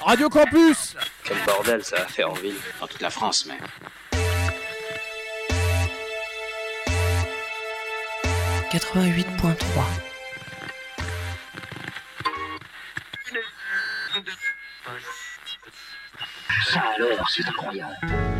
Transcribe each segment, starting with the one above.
Radio Campus Quel bordel ça va faire en ville, dans toute la France même. « 88.3 Ça alors, c'est incroyable.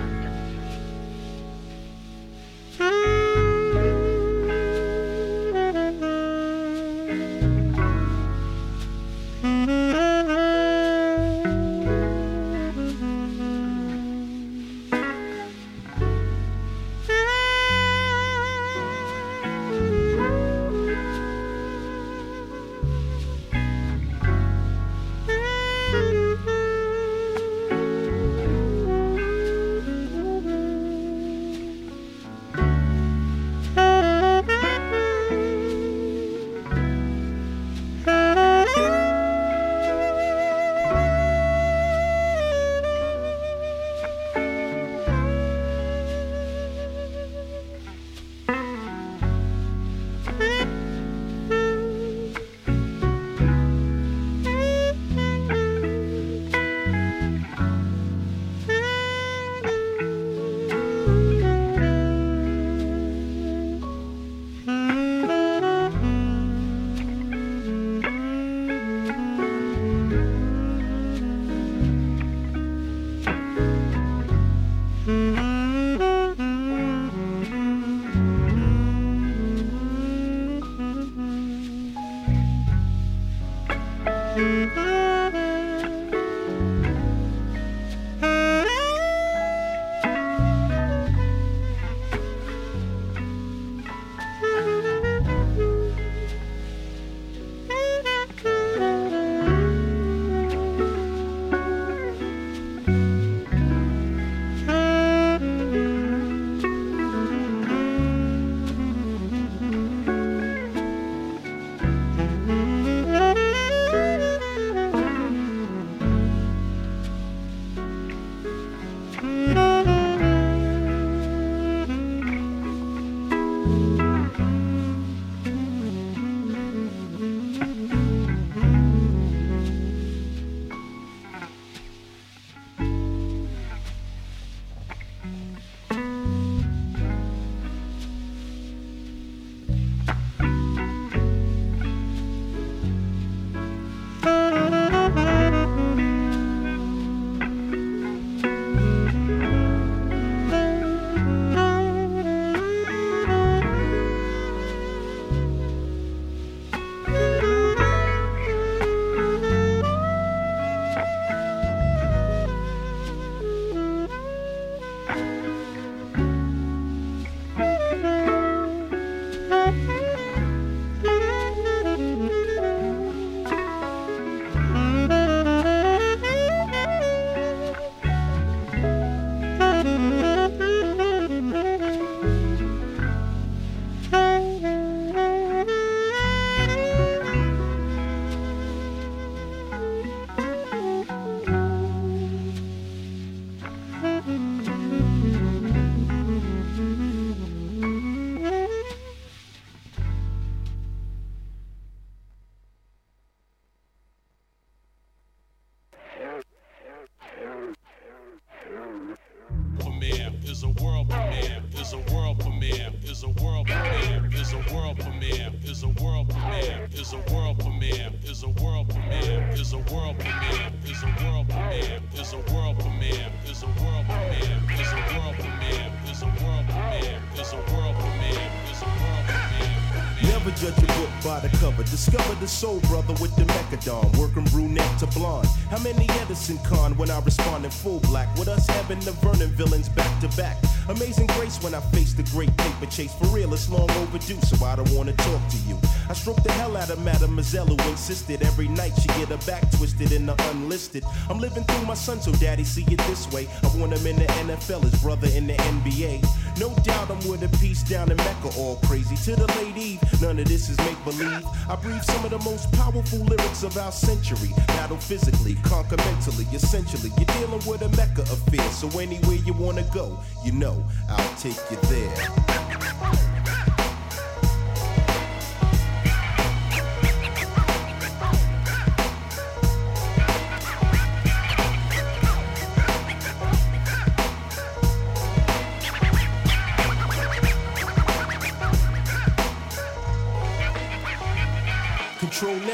Is a world premiere is a world premiere is a world premiere is a world premiere is a world premiere is a world premiere is a world premiere is a world premiere is a world premiere is a world premiere is a world premiere is a world premiere is a world premiere is a world premiere Never judge a book by the cover. Discover the soul brother with the Mecca Don. Working brunette to blonde. How many Edison con when I respond in full black? With us having the Vernon villains back to back. Amazing grace when I face the great paper chase. For real, it's long overdue, so I don't wanna talk to you. I stroke the hell out of Mademoiselle who insisted every night she get her back twisted in the unlisted. I'm living through my son, so daddy see it this way. I want him in the NFL, his brother in the NBA. No doubt I'm with a piece down in Mecca, all crazy. To the Eve, none of this is make believe. I breathe some of the most powerful lyrics of our century. Battle physically, conquer mentally, essentially. You're dealing with a Mecca affair, so anywhere you wanna go, you know I'll take you there.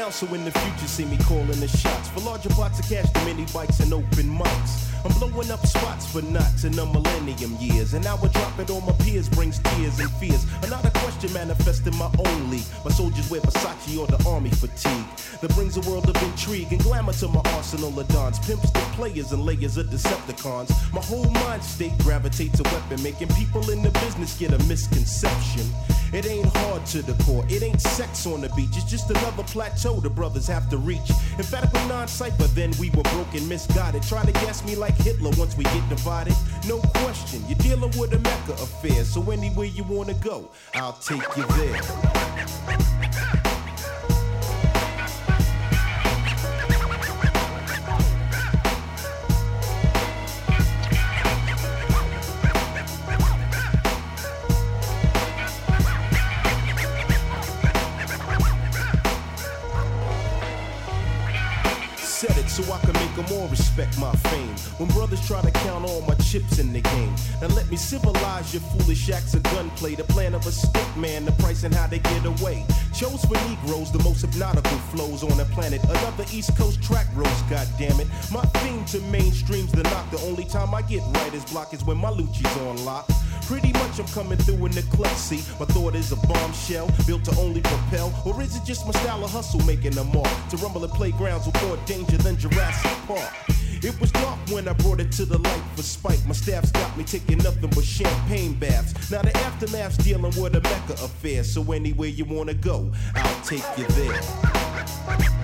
Now, so in the future, see me calling the shots. For larger pots of cash, the mini bikes and open mics. I'm blowing up spots for knots in the millennium years. And now I drop it on my peers brings tears and fears. Another question manifesting my league. My soldiers wear Versace or the army fatigue. That brings a world of intrigue and glamour to my arsenal of dons. Pimps the players and layers of Decepticons. My whole mind state gravitates a weapon, making people in the business get a misconception. It ain't hard to the core, it ain't sex on the beach. It's just another plateau the brothers have to reach. Emphatically non-cipher, then we were broken, misguided. Try to guess me like Hitler once we get divided. No question, you're dealing with a Mecca affair. So anywhere you wanna go, I'll take you there. So I can make them all respect my fame. When brothers try to count all my chips in the game. Now let me civilize your foolish acts of gunplay. The plan of a stick man, the price and how they get away. Chose for Negroes, the most hypnotical flows on the planet. Another East Coast track rose, goddammit. My theme to mainstream's the knock. The only time I get writer's block is when my Lucci's on lock. Pretty much I'm coming through in the clutch seat. My thought is a bombshell built to only propel. Or is it just my style of hustle making a mark? To rumble at playgrounds with more danger than Jurassic Park. It was dark when I brought it to the light for spite. My staff's got me taking nothing but champagne baths. Now the aftermath's dealing with a Mecca affair. So anywhere you wanna go, I'll take you there.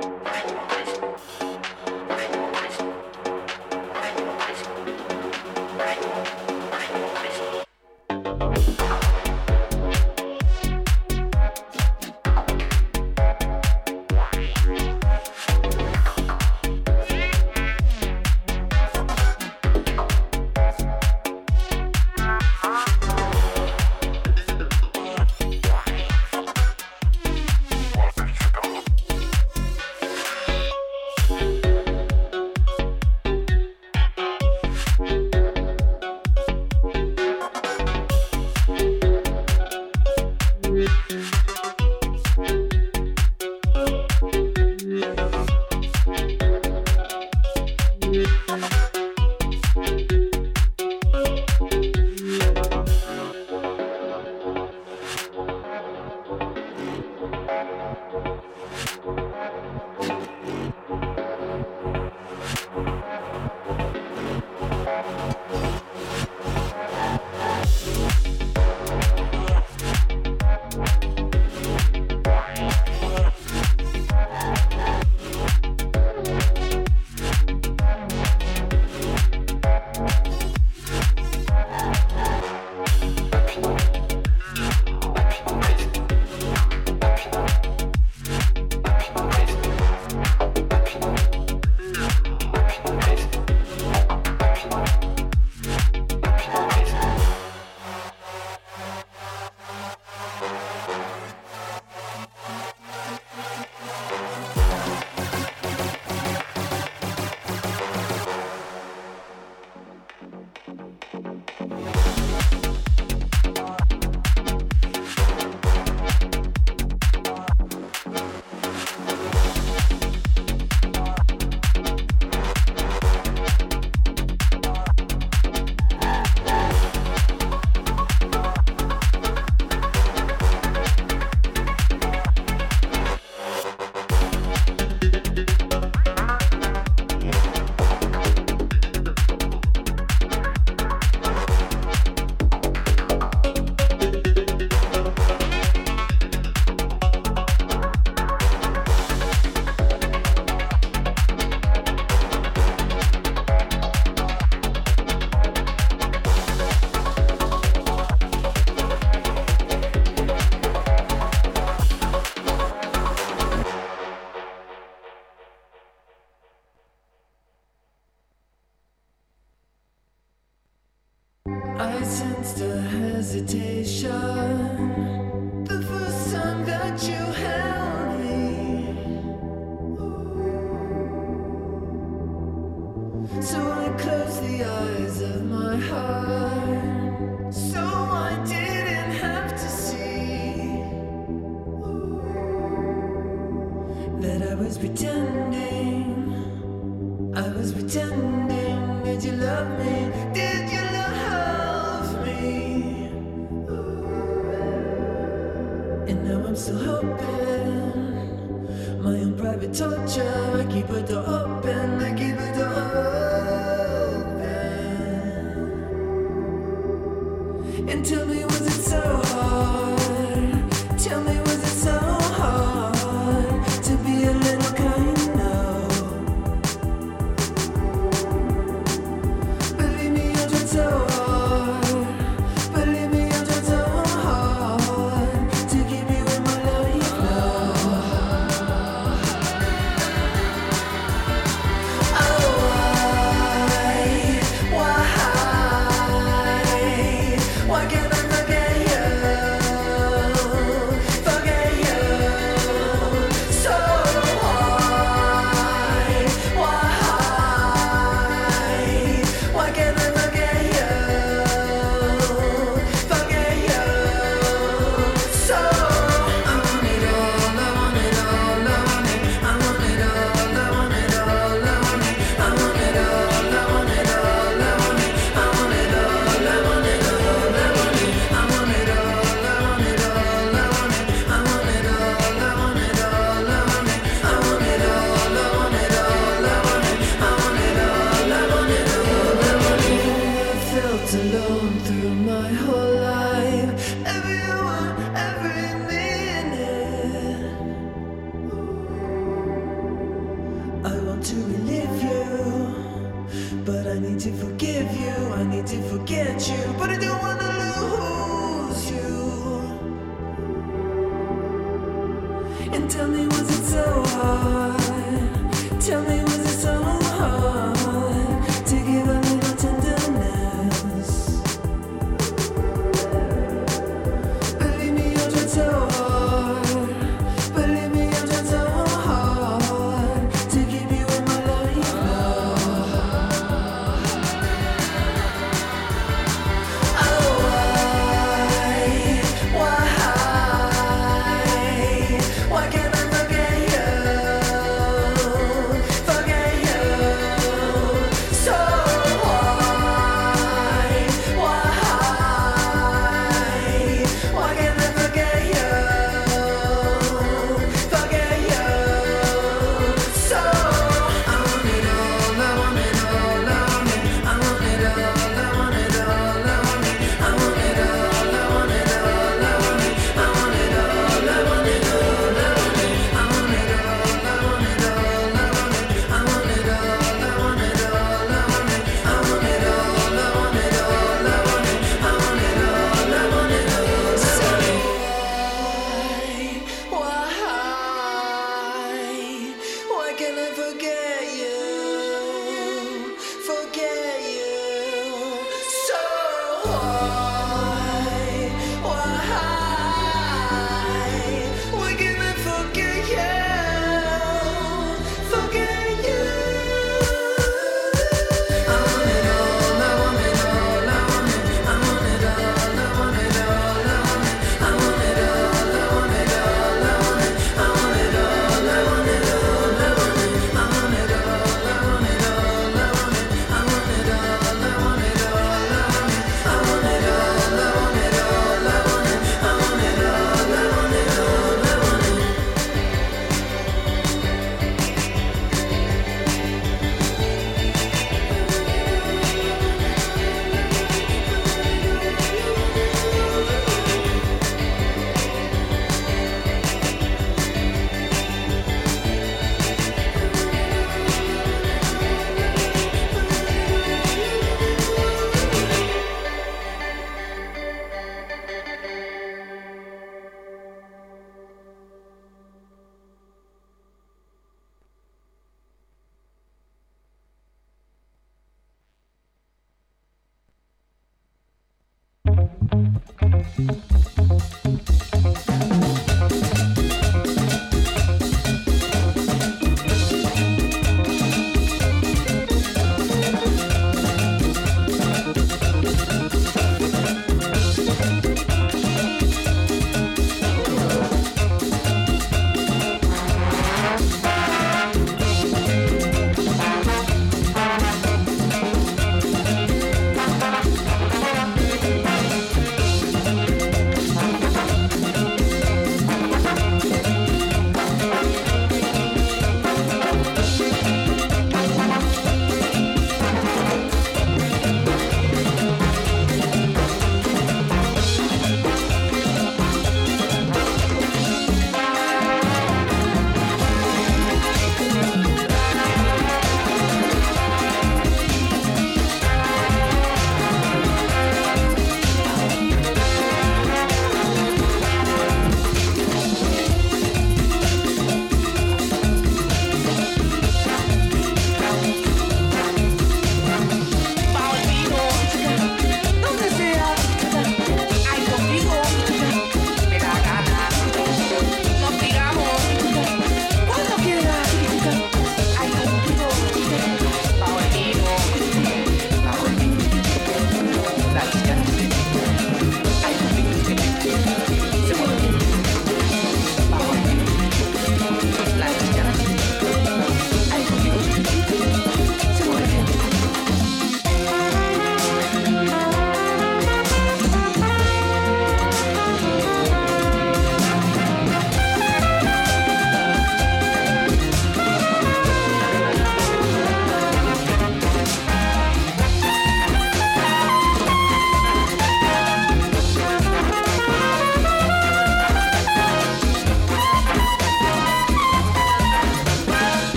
Thank you.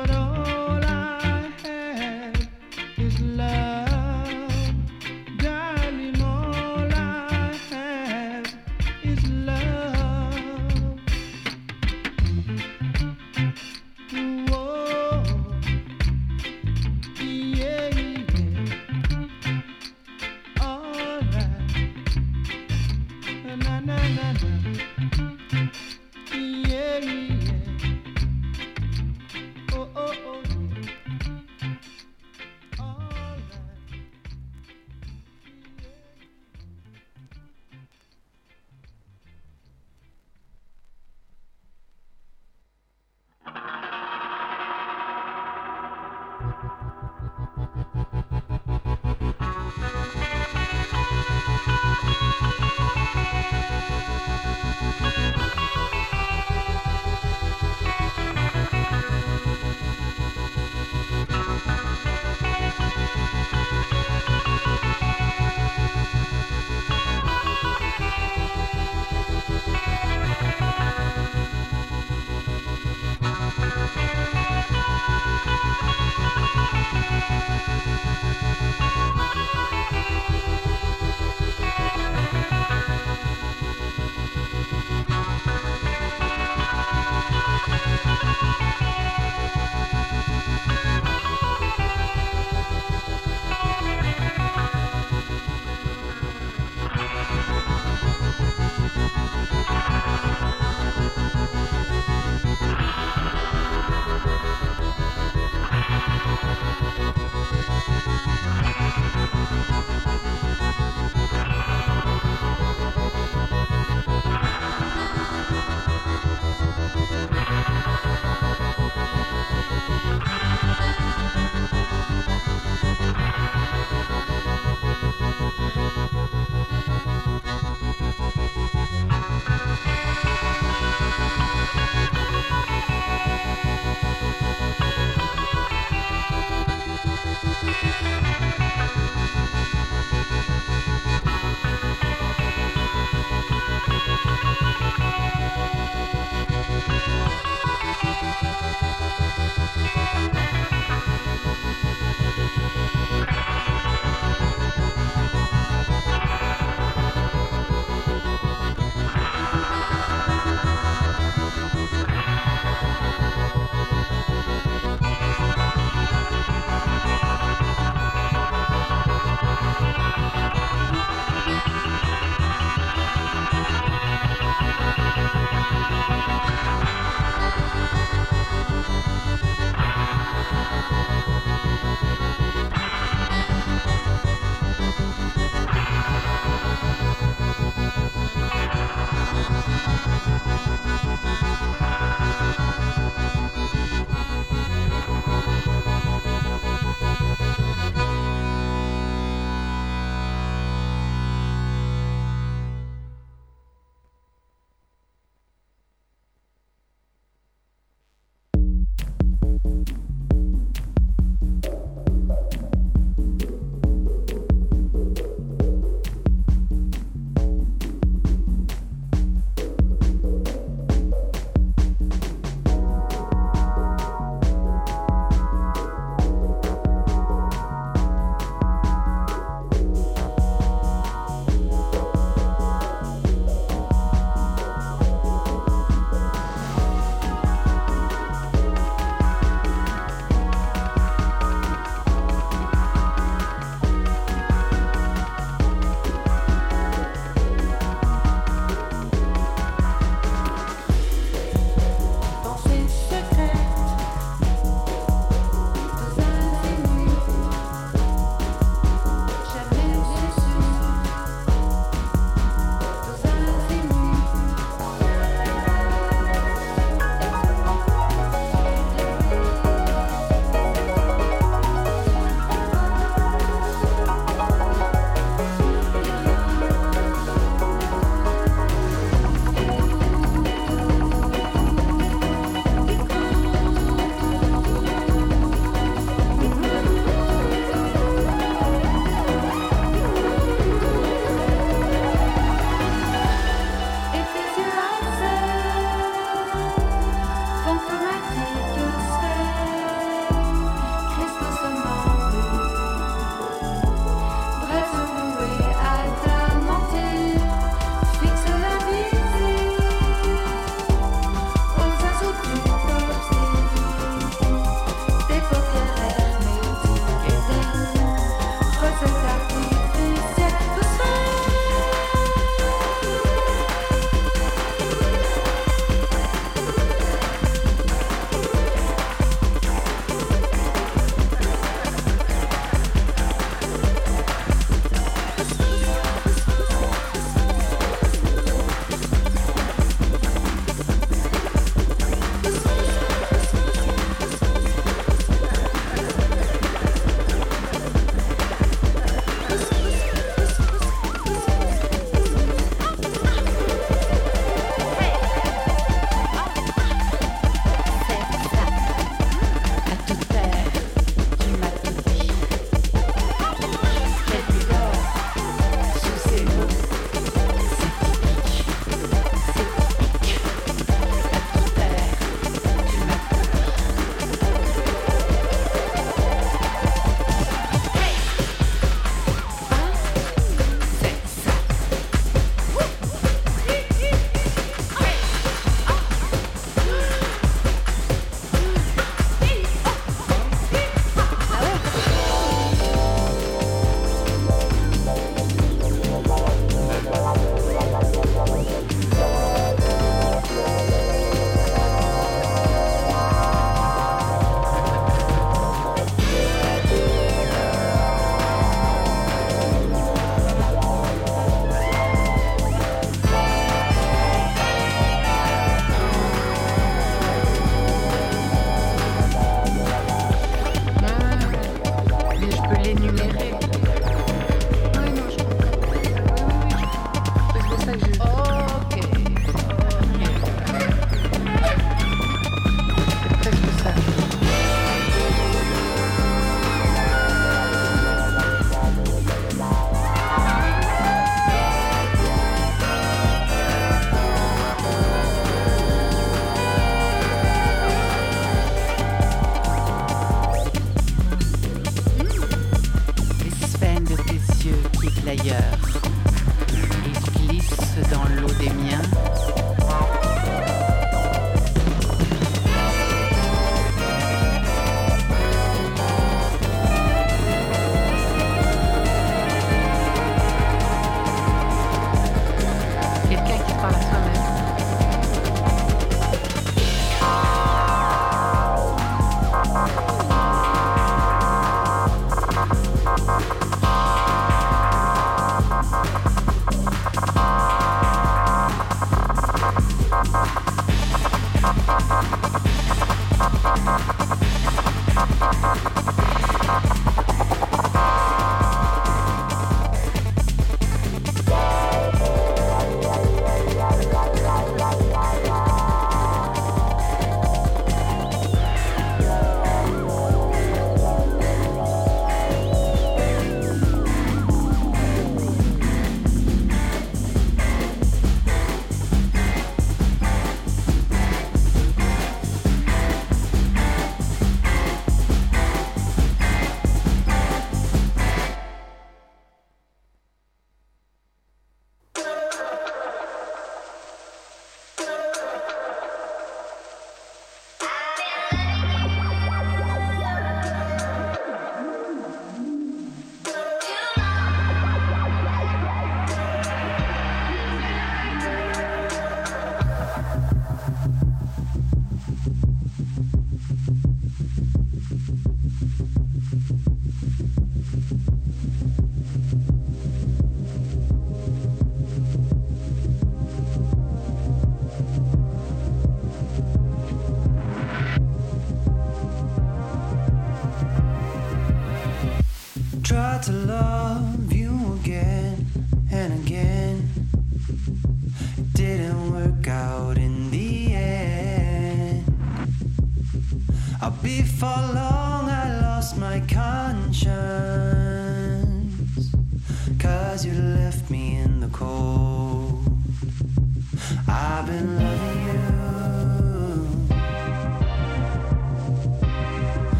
But all